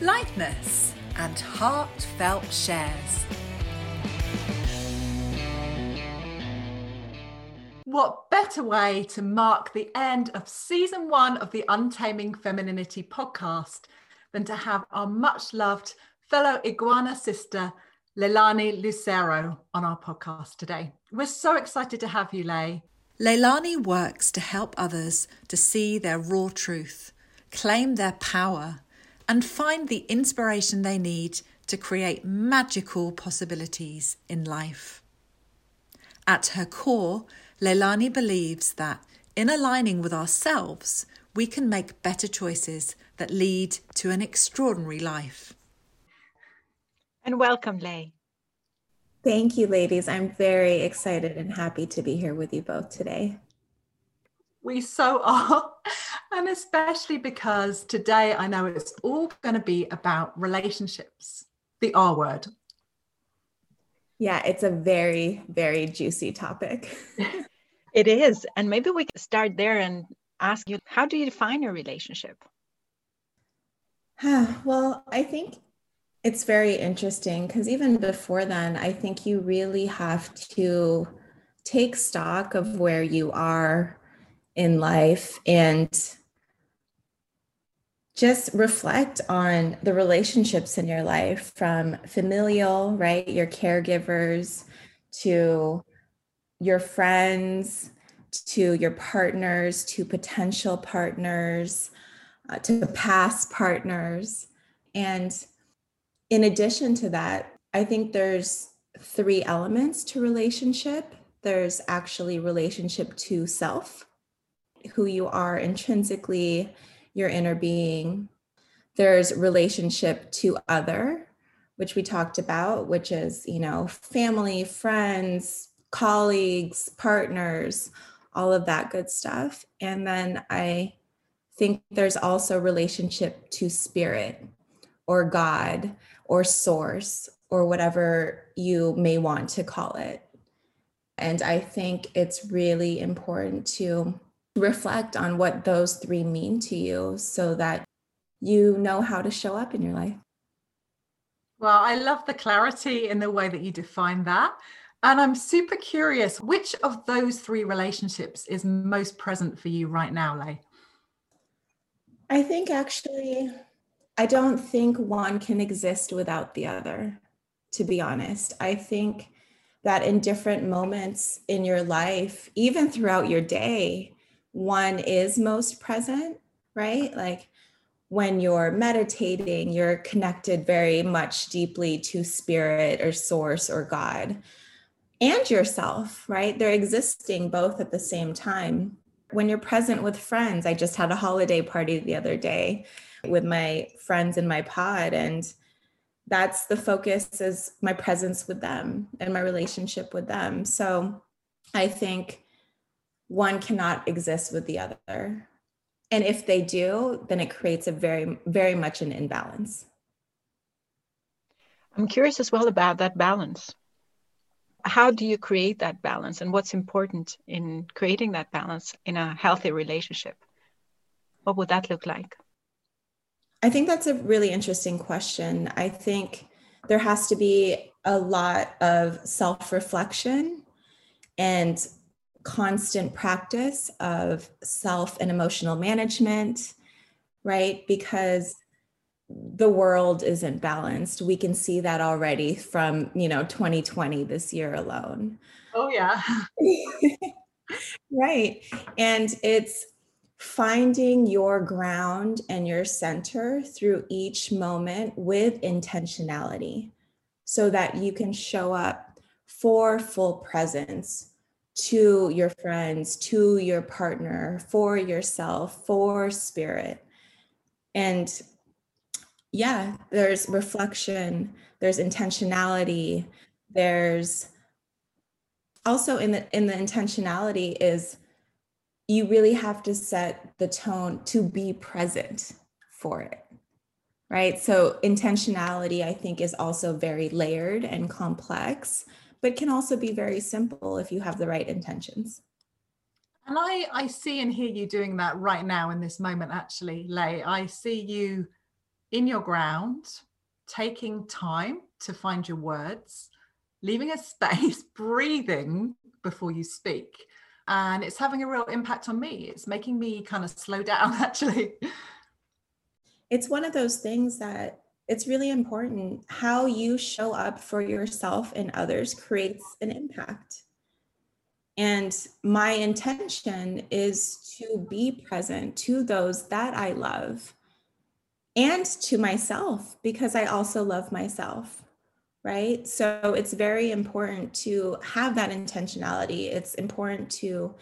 lightness, and heartfelt shares. What better way to mark the end of season one of the Untaming Femininity podcast than to have our much loved fellow iguana sister, Leilani Lucero, on our podcast today. We're so excited to have you, Lay. Leilani works to help others to see their raw truth, claim their power, and find the inspiration they need to create magical possibilities in life. At her core, Leilani believes that in aligning with ourselves, we can make better choices that lead to an extraordinary life. And welcome, Lay. Thank you, ladies. I'm very excited and happy to be here with you both today. We so are. And especially because today I know it's all going to be about relationships, the R word. Yeah, it's a very, very juicy topic. it is. And maybe we can start there and ask you how do you define a relationship? well, I think it's very interesting because even before then, I think you really have to take stock of where you are in life and just reflect on the relationships in your life from familial, right? Your caregivers to your friends to your partners to potential partners uh, to past partners. And in addition to that, I think there's three elements to relationship. There's actually relationship to self, who you are intrinsically, your inner being. There's relationship to other, which we talked about, which is, you know, family, friends, colleagues, partners, all of that good stuff. And then I think there's also relationship to spirit or God or source or whatever you may want to call it. And I think it's really important to reflect on what those three mean to you so that you know how to show up in your life. Well, I love the clarity in the way that you define that. And I'm super curious which of those three relationships is most present for you right now, Lay? I think actually I don't think one can exist without the other, to be honest. I think that in different moments in your life, even throughout your day, one is most present, right? Like when you're meditating, you're connected very much deeply to spirit or source or God and yourself, right? They're existing both at the same time. When you're present with friends, I just had a holiday party the other day with my friends in my pod and that's the focus is my presence with them and my relationship with them so i think one cannot exist with the other. And if they do then it creates a very very much an imbalance. I'm curious as well about that balance. How do you create that balance and what's important in creating that balance in a healthy relationship? What would that look like? I think that's a really interesting question. I think there has to be a lot of self reflection and constant practice of self and emotional management, right? Because the world isn't balanced. We can see that already from, you know, 2020 this year alone. Oh, yeah. right. And it's finding your ground and your center through each moment with intentionality so that you can show up for full presence to your friends, to your partner, for yourself, for spirit. And yeah, there's reflection, there's intentionality, there's also in the in the intentionality is you really have to set the tone to be present for it right so intentionality i think is also very layered and complex but can also be very simple if you have the right intentions. And i i see and hear you doing that right now in this moment actually lay i see you in your ground taking time to find your words leaving a space breathing before you speak. And it's having a real impact on me. It's making me kind of slow down actually. It's one of those things that it's really important how you show up for yourself and others creates an impact and my intention is to be present to those that i love and to myself because i also love myself right? So it's very important to have that intentionality. It's important to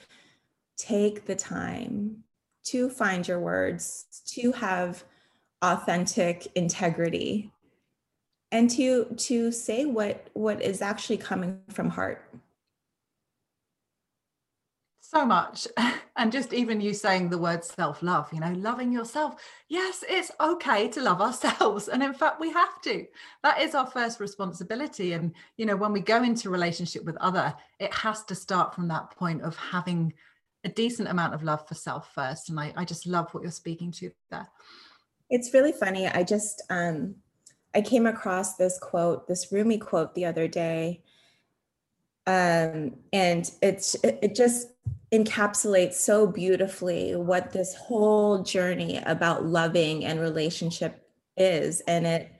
take the time to find your words, to have authentic integrity. And to to say what what is actually coming from heart. So much. And just even you saying the word self love you know loving yourself. Yes it's okay to love ourselves. And in fact we have to. That is our first responsibility. And you know when we go into relationship with other it has to start from that point of having a decent amount of love for self first. And i, I just love what you're speaking to there it's really funny i just um i came across this quote this rumi quote the other day um and it's it, just encapsulates so beautifully what this whole journey about loving and relationship is. And it,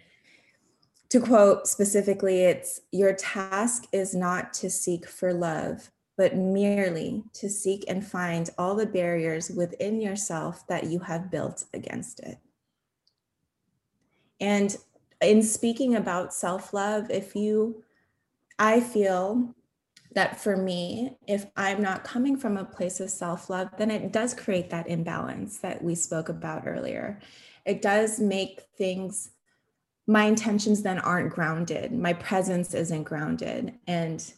to quote specifically, it's your task is not to seek for love, but merely to seek and find all the barriers within yourself that you have built against it. And in speaking about self love, if you, I feel that for me, if I'm not coming from a place of self love, then it does create that imbalance that we spoke about earlier. It does make things, my intentions then aren't grounded, my presence isn't grounded. And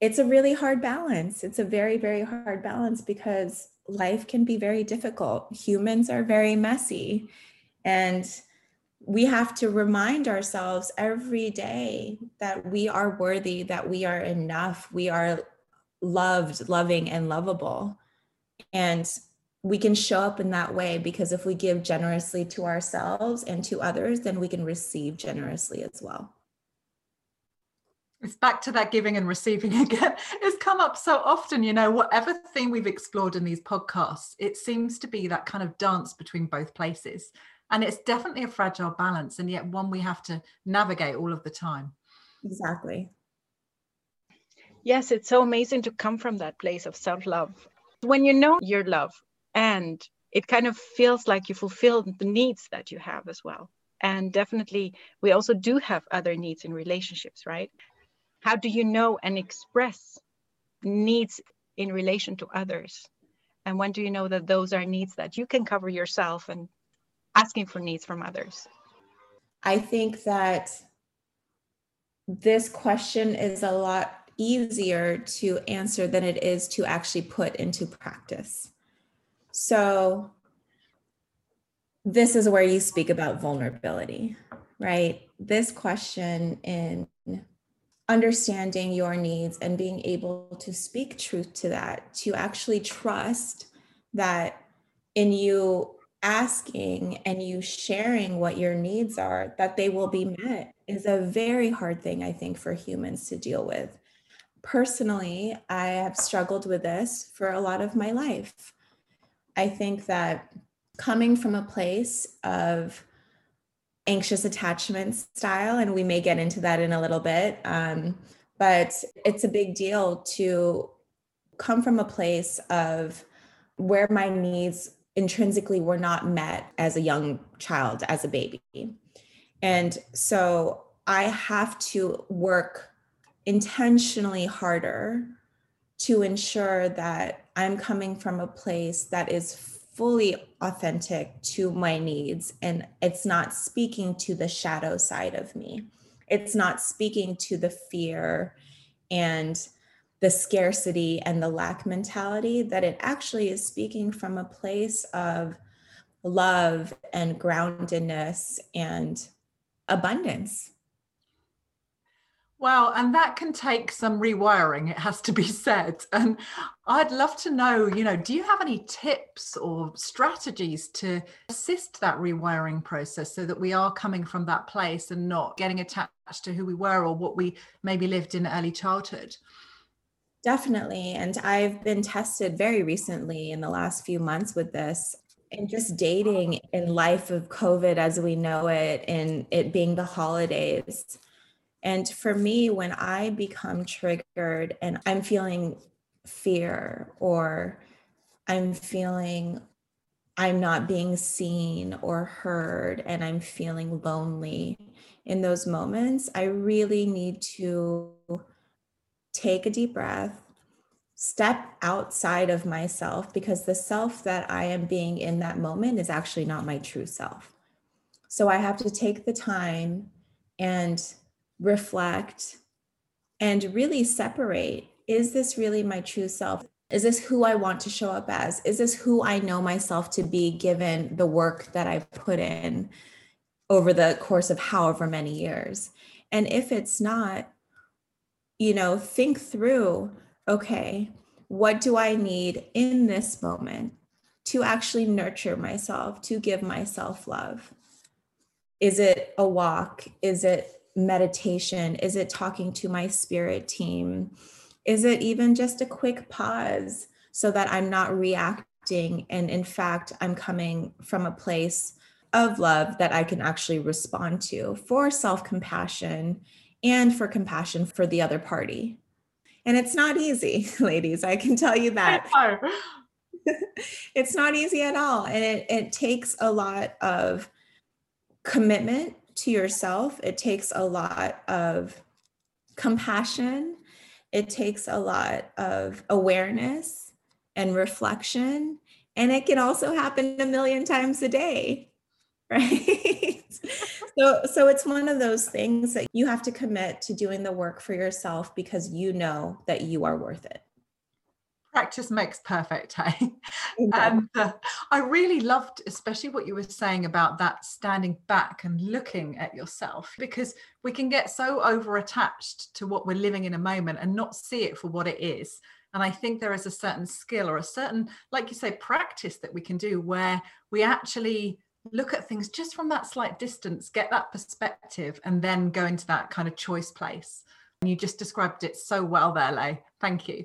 it's a really hard balance. It's a very, very hard balance because life can be very difficult. Humans are very messy. And we have to remind ourselves every day that we are worthy, that we are enough, we are loved, loving, and lovable. And we can show up in that way because if we give generously to ourselves and to others, then we can receive generously as well. It's back to that giving and receiving again. It's come up so often, you know, whatever thing we've explored in these podcasts, it seems to be that kind of dance between both places and it's definitely a fragile balance and yet one we have to navigate all of the time. Exactly. Yes it's so amazing to come from that place of self-love. When you know your love and it kind of feels like you fulfill the needs that you have as well. And definitely we also do have other needs in relationships right? How do you know and express needs in relation to others? And when do you know that those are needs that you can cover yourself and asking for needs from others? I think that this question is a lot easier to answer than it is to actually put into practice. So, this is where you speak about vulnerability, right? This question in understanding your needs and being able to speak truth to that, to actually trust that in you asking and you sharing what your needs are that they will be met is a very hard thing i think for humans to deal with. Personally i have struggled with this for a lot of my life. I think that coming from a place of anxious attachment style and we may get into that in a little bit um, but it's a big deal to come from a place of where my needs intrinsically were not met as a young child, as a baby. And so I have to work intentionally harder to ensure that I'm coming from a place that is fully authentic to my needs and it's not speaking to the shadow side of me. It's not speaking to the fear and the scarcity and the lack mentality, that it actually is speaking from a place of love and groundedness and abundance. Wow, and that can take some rewiring, it has to be said. And I'd love to know, you know, do you have any tips or strategies to assist that rewiring process so that we are coming from that place and not getting attached to who we were or what we maybe lived in early childhood? Definitely. And I've been tested very recently in the last few months with this and just dating in life of COVID as we know it, and it being the holidays and for me, when I become triggered and I'm feeling fear or I'm feeling I'm not being seen or heard and I'm feeling lonely in those moments, I really need to take a deep breath, step outside of myself because the self that I am being in that moment is actually not my true self. So I have to take the time and reflect, and really separate is this really my true self? Is this who I want to show up as? Is this who I know myself to be given the work that I've put in over the course of however many years? And if it's not, you know, think through okay, what do I need in this moment to actually nurture myself, to give myself love? Is it a walk? Is it meditation? Is it talking to my spirit team? Is it even just a quick pause so that I'm not reacting? And in fact, I'm coming from a place of love that I can actually respond to for self compassion and for compassion for the other party. And it's not easy, ladies. I can tell you that. it's not easy at all. And it, it takes a lot of commitment to yourself. It takes a lot of compassion. It takes a lot of awareness and reflection. And it can also happen a million times a day, right? so, so it's one of those things that you have to commit to doing the work for yourself because you know that you are worth it. Practice makes perfect hey? And uh, i really loved especially what you were saying about that standing back and looking at yourself because we can get so over attached to what we're living in a moment and not see it for what it is. And i think there is a certain skill or a certain like you say practice that we can do where we actually look at things just from that slight distance get that perspective and then go into that kind of choice place and you just described it so well there lay thank you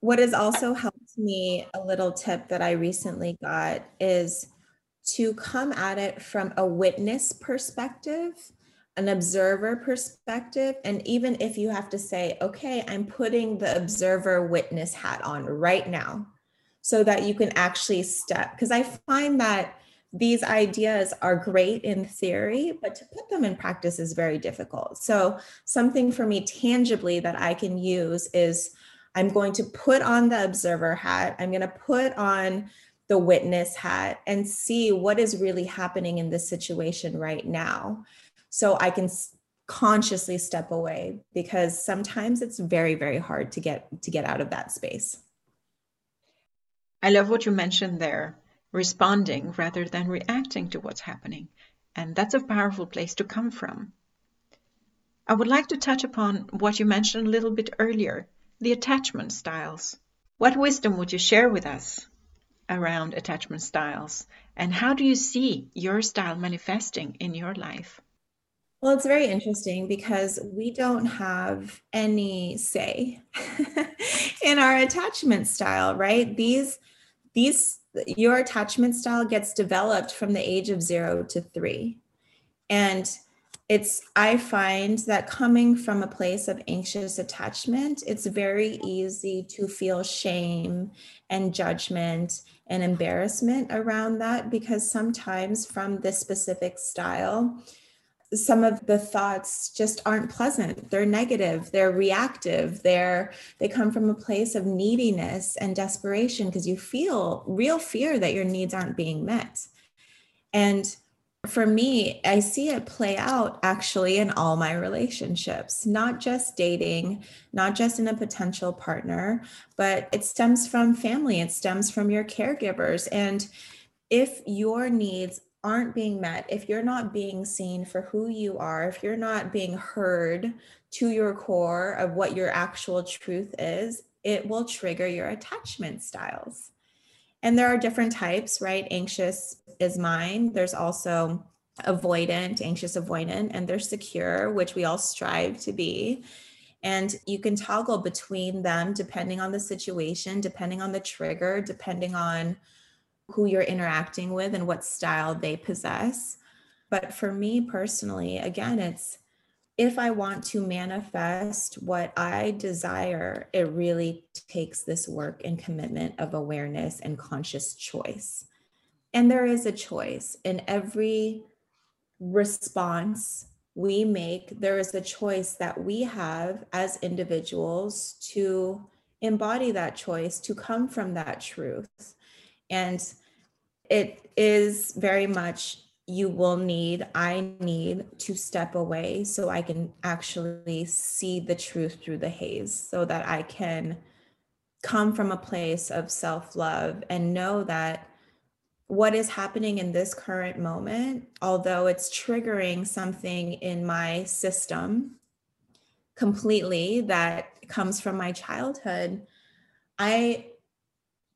what has also helped me a little tip that I recently got is to come at it from a witness perspective, an observer perspective. And even if you have to say, okay, I'm putting the observer witness hat on right now so that you can actually step. Because I find that these ideas are great in theory, but to put them in practice is very difficult. So, something for me tangibly that I can use is I'm going to put on the observer hat. I'm going to put on the witness hat and see what is really happening in this situation right now. So I can consciously step away because sometimes it's very very hard to get to get out of that space. I love what you mentioned there, responding rather than reacting to what's happening. And that's a powerful place to come from. I would like to touch upon what you mentioned a little bit earlier the attachment styles. What wisdom would you share with us around attachment styles? And how do you see your style manifesting in your life? Well, it's very interesting because we don't have any say in our attachment style, right? These, these, your attachment style gets developed from the age of zero to three. And it's i find that coming from a place of anxious attachment it's very easy to feel shame and judgment and embarrassment around that because sometimes from this specific style some of the thoughts just aren't pleasant. They're negative they're reactive they're they come from a place of neediness and desperation because you feel real fear that your needs aren't being met. And for me i see it play out actually in all my relationships not just dating not just in a potential partner but it stems from family it stems from your caregivers. And if your needs aren't being met, if you're not being seen for who you are, if you're not being heard to your core of what your actual truth is, it will trigger your attachment styles. And there are different types, right? Anxious is mine. There's also avoidant, anxious avoidant, and there's secure, which we all strive to be. And you can toggle between them depending on the situation, depending on the trigger, depending on who you're interacting with and what style they possess. But for me personally, again, it's if I want to manifest what I desire, it really takes this work and commitment of awareness and conscious choice. And there is a choice in every response we make, there is a choice that we have as individuals to embody that choice, to come from that truth. And it is very much you will need, I need to step away so I can actually see the truth through the haze so that I can come from a place of self love and know that what is happening in this current moment, although it's triggering something in my system completely that comes from my childhood, I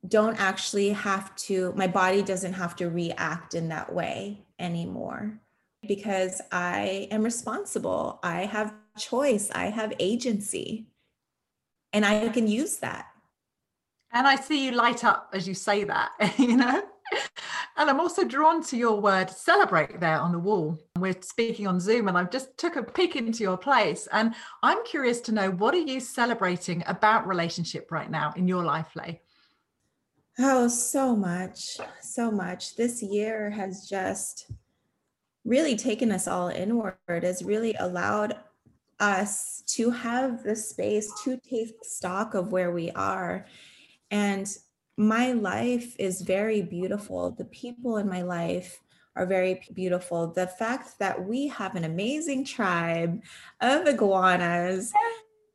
don't actually have to, my body doesn't have to react in that way anymore because I am responsible. I have choice, I have agency, and I can use that. And I see you light up as you say that, you know? And I'm also drawn to your word celebrate there on the wall. We're speaking on Zoom and I've just took a peek into your place. And I'm curious to know what are you celebrating about relationship right now in your life, Lay? Oh, so much, so much. This year has just really taken us all inward, has really allowed us to have the space to take stock of where we are. And my life is very beautiful. The people in my life are very beautiful. The fact that we have an amazing tribe of iguanas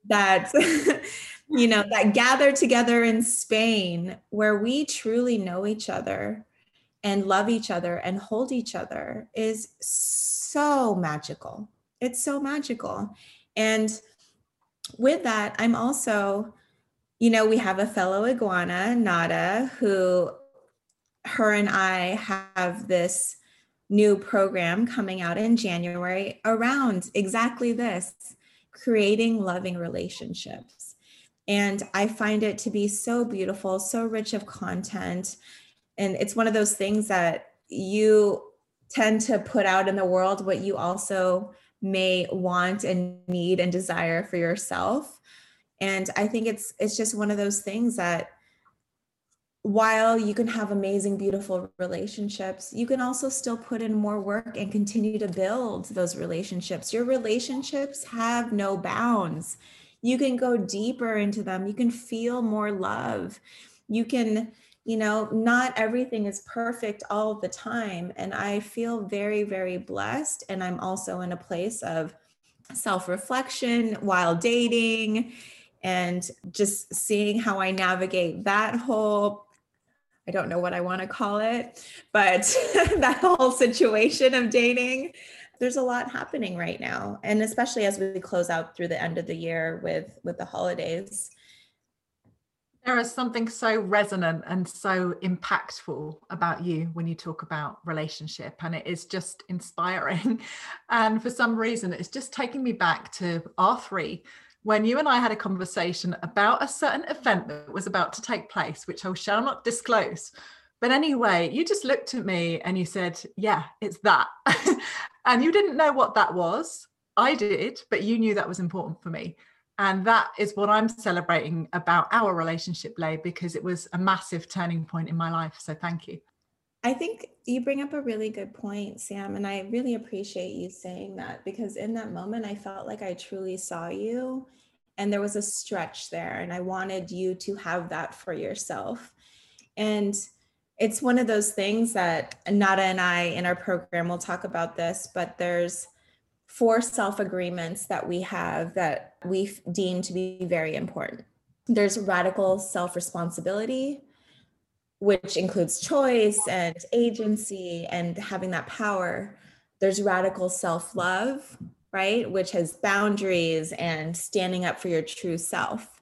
that you know, mm-hmm. that gather together in Spain where we truly know each other and love each other and hold each other is so magical. It's so magical. And with that, I'm also, you know, we have a fellow iguana, Nada, who her and I have this new program coming out in January around exactly this creating loving relationships. And I find it to be so beautiful, so rich of content. And it's one of those things that you tend to put out in the world what you also may want and need and desire for yourself. And I think it's it's just one of those things that while you can have amazing beautiful relationships you can also still put in more work and continue to build those relationships your relationships have no bounds you can go deeper into them. You can feel more love. You can you know not everything is perfect all the time and i feel very very blessed and i'm also in a place of self-reflection while dating and just seeing how i navigate that whole I don't know what I want to call it, but that whole situation of dating there's a lot happening right now and especially as we close out through the end of the year with with the holidays. There is something so resonant and so impactful about you when you talk about relationship and it is just inspiring. And for some reason it's just taking me back to r3 when you and i had a conversation about a certain event that was about to take place which i shall not disclose. But anyway, you just looked at me and you said, Yeah, it's that. and you didn't know what that was. I did, but you knew that was important for me. And that is what I'm celebrating about our relationship, Lay, because it was a massive turning point in my life. So thank you. I think you bring up a really good point, Sam. And I really appreciate you saying that because in that moment, I felt like I truly saw you and there was a stretch there. And I wanted you to have that for yourself. And it's one of those things that Nada and I in our program will talk about this, but there's four self agreements that we have that we deem to be very important. There's radical self responsibility, which includes choice and agency and having that power. There's radical self love, right? Which has boundaries and standing up for your true self.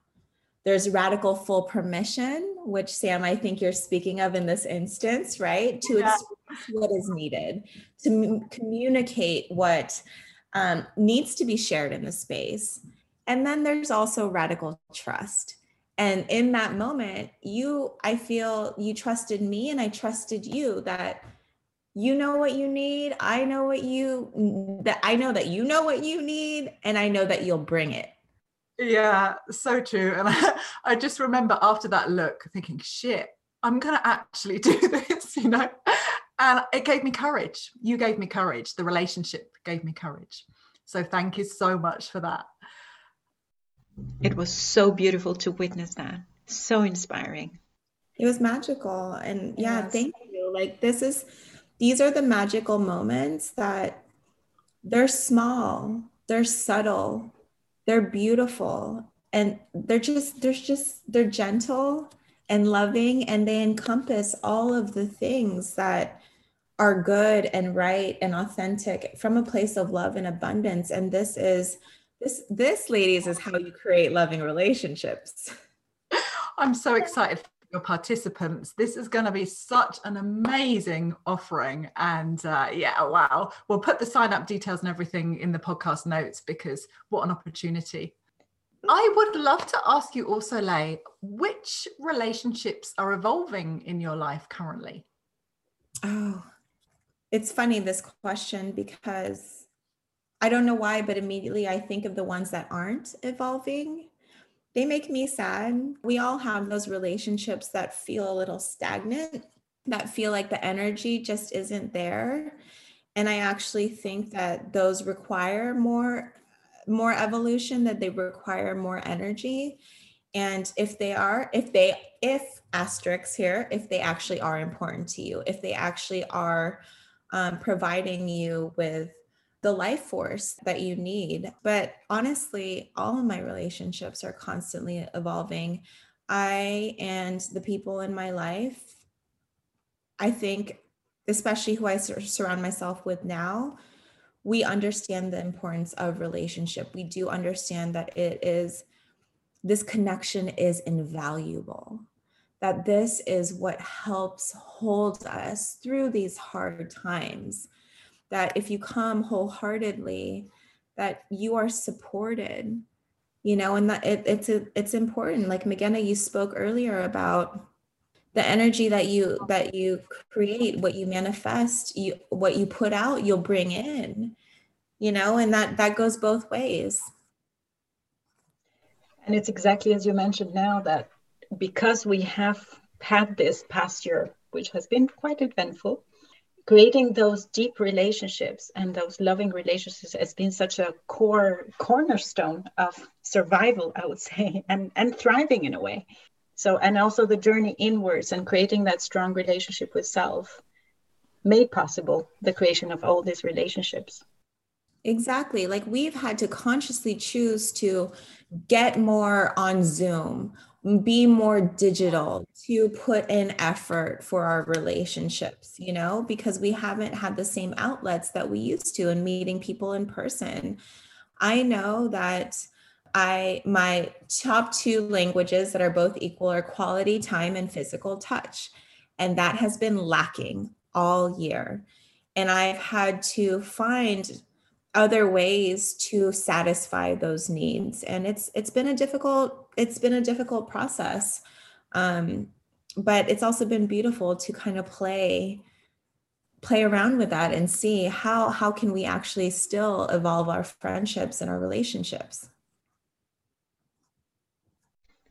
There's radical full permission, which Sam, I think you're speaking of in this instance, right? To yeah. express what is needed, to m- communicate what um, needs to be shared in the space. And then there's also radical trust and in that moment you i feel you trusted me and i trusted you that you know what you need i know what you that i know that you know what you need and i know that you'll bring it yeah so true and i, I just remember after that look thinking shit i'm gonna actually do this you know and it gave me courage you gave me courage the relationship gave me courage so thank you so much for that it was so beautiful to witness that. So inspiring. It was magical. And yeah, yes. thank you. Like, this is, these are the magical moments that they're small, they're subtle, they're beautiful, and they're just, there's just, they're gentle and loving, and they encompass all of the things that are good and right and authentic from a place of love and abundance. And this is, this, this, ladies, is how you create loving relationships. I'm so excited your participants. This is going to be such an amazing offering. And uh, yeah, wow. We'll put the sign up details and everything in the podcast notes because what an opportunity. I would love to ask you also, Lay, which relationships are evolving in your life currently? Oh, it's funny this question because I don't know why, but immediately I think of the ones that aren't evolving. They make me sad. We all have those relationships that feel a little stagnant, that feel like the energy just isn't there. And I actually think that those require more more evolution that they require more energy and if they are if they if asterisks here if they actually are important to you if they actually are um, providing you with the life force that you need. But honestly, all of my relationships are constantly evolving. I and the people in my life, I think, especially who I surround myself with now, we understand the importance of relationship. We do understand that it is, this connection is invaluable that this is what helps hold us through these hard times that if you come wholeheartedly that you are supported you know and that it, it's a, it's important. Like Meghana you spoke earlier about the energy that you that you create what you manifest you what you put out you'll bring in you know and that that goes both ways. And it's exactly as you mentioned now that because we have had this past year which has been quite eventful creating those deep relationships and those loving relationships has been such a core cornerstone of survival i would say and and thriving in a way. So and also the journey inwards and creating that strong relationship with self made possible the creation of all these relationships. Exactly. Like we've had to consciously choose to get more on zoom be more digital to put in effort for our relationships you know because we haven't had the same outlets that we used to in meeting people in person. I know that i my top two languages that are both equal are quality time and physical touch and that has been lacking all year. And i've had to find other ways to satisfy those needs and it's it's been a difficult it's been a difficult process um, but it's also been beautiful to kind of play play around with that and see how how can we actually still evolve our friendships and our relationships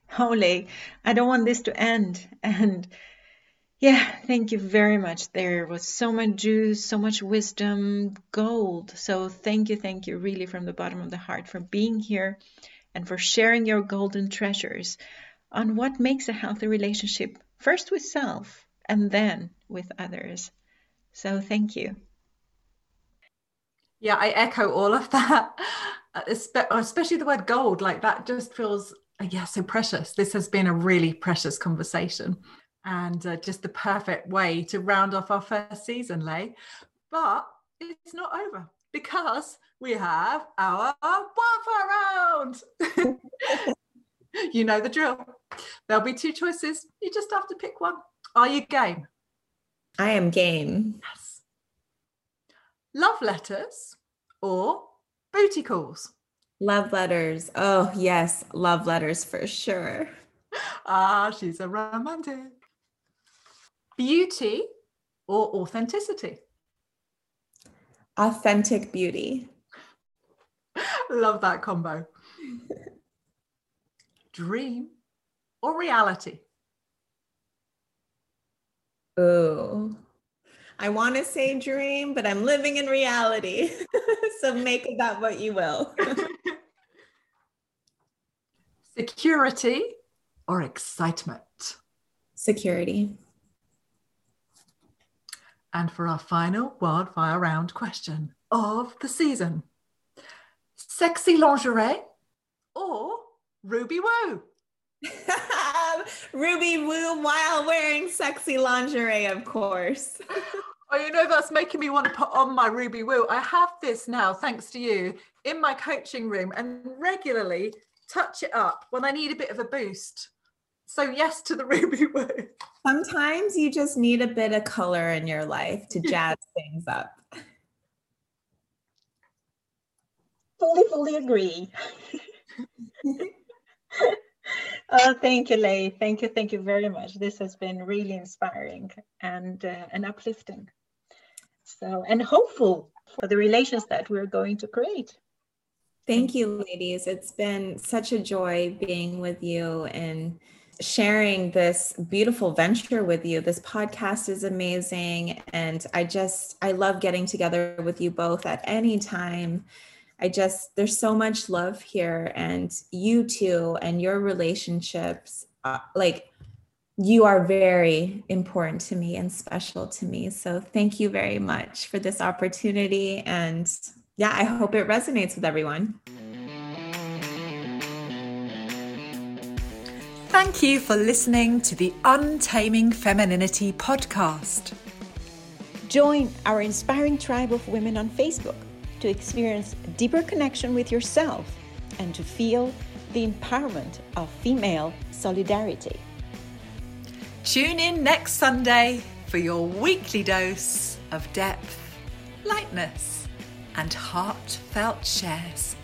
holy i don't want this to end and Yeah, thank you very much. There was so much juice, so much wisdom, gold. So thank you, thank you, really from the bottom of the heart for being here and for sharing your golden treasures on what makes a healthy relationship, first with self and then with others. So thank you. Yeah, I echo all of that, especially the word gold. Like that just feels, yeah, so precious. This has been a really precious conversation and uh, just the perfect way to round off our first season, Lay. But it's not over because we have our wildfire round. you know the drill. There'll be two choices. You just have to pick one. Are you game? I am game. Yes. Love letters or booty calls? Love letters. Oh, yes. Love letters for sure. Ah, she's a romantic. Beauty or authenticity? Authentic beauty. Love that combo. Dream or reality? Oh, I want to say dream, but I'm living in reality. so make of that what you will. Security or excitement? Security. And for our final wildfire round question of the season sexy lingerie or Ruby Woo? Ruby Woo while wearing sexy lingerie, of course. oh, you know, that's making me want to put on my Ruby Woo. I have this now, thanks to you, in my coaching room and regularly touch it up when I need a bit of a boost. So, yes to the Ruby Woo. Sometimes you just need a bit of color in your life to jazz things up. Fully, fully agree. oh, thank you, Lay. Thank you, thank you very much. This has been really inspiring and uh, and uplifting. So and hopeful for the relations that we're going to create. Thank you, ladies. It's been such a joy being with you and sharing this beautiful venture with you. This podcast is amazing. And I just, I love getting together with you both at any time I just, there's so much love here. And you two and your relationships, uh, like, you are very important to me and special to me. So thank you very much for this opportunity. And yeah, I hope it resonates with everyone. Thank you for listening to the Untaming Femininity podcast. Join our inspiring tribe of women on Facebook to experience deeper connection with yourself and to feel the empowerment of female solidarity. Tune in next Sunday for your weekly dose of depth, lightness, and heartfelt shares.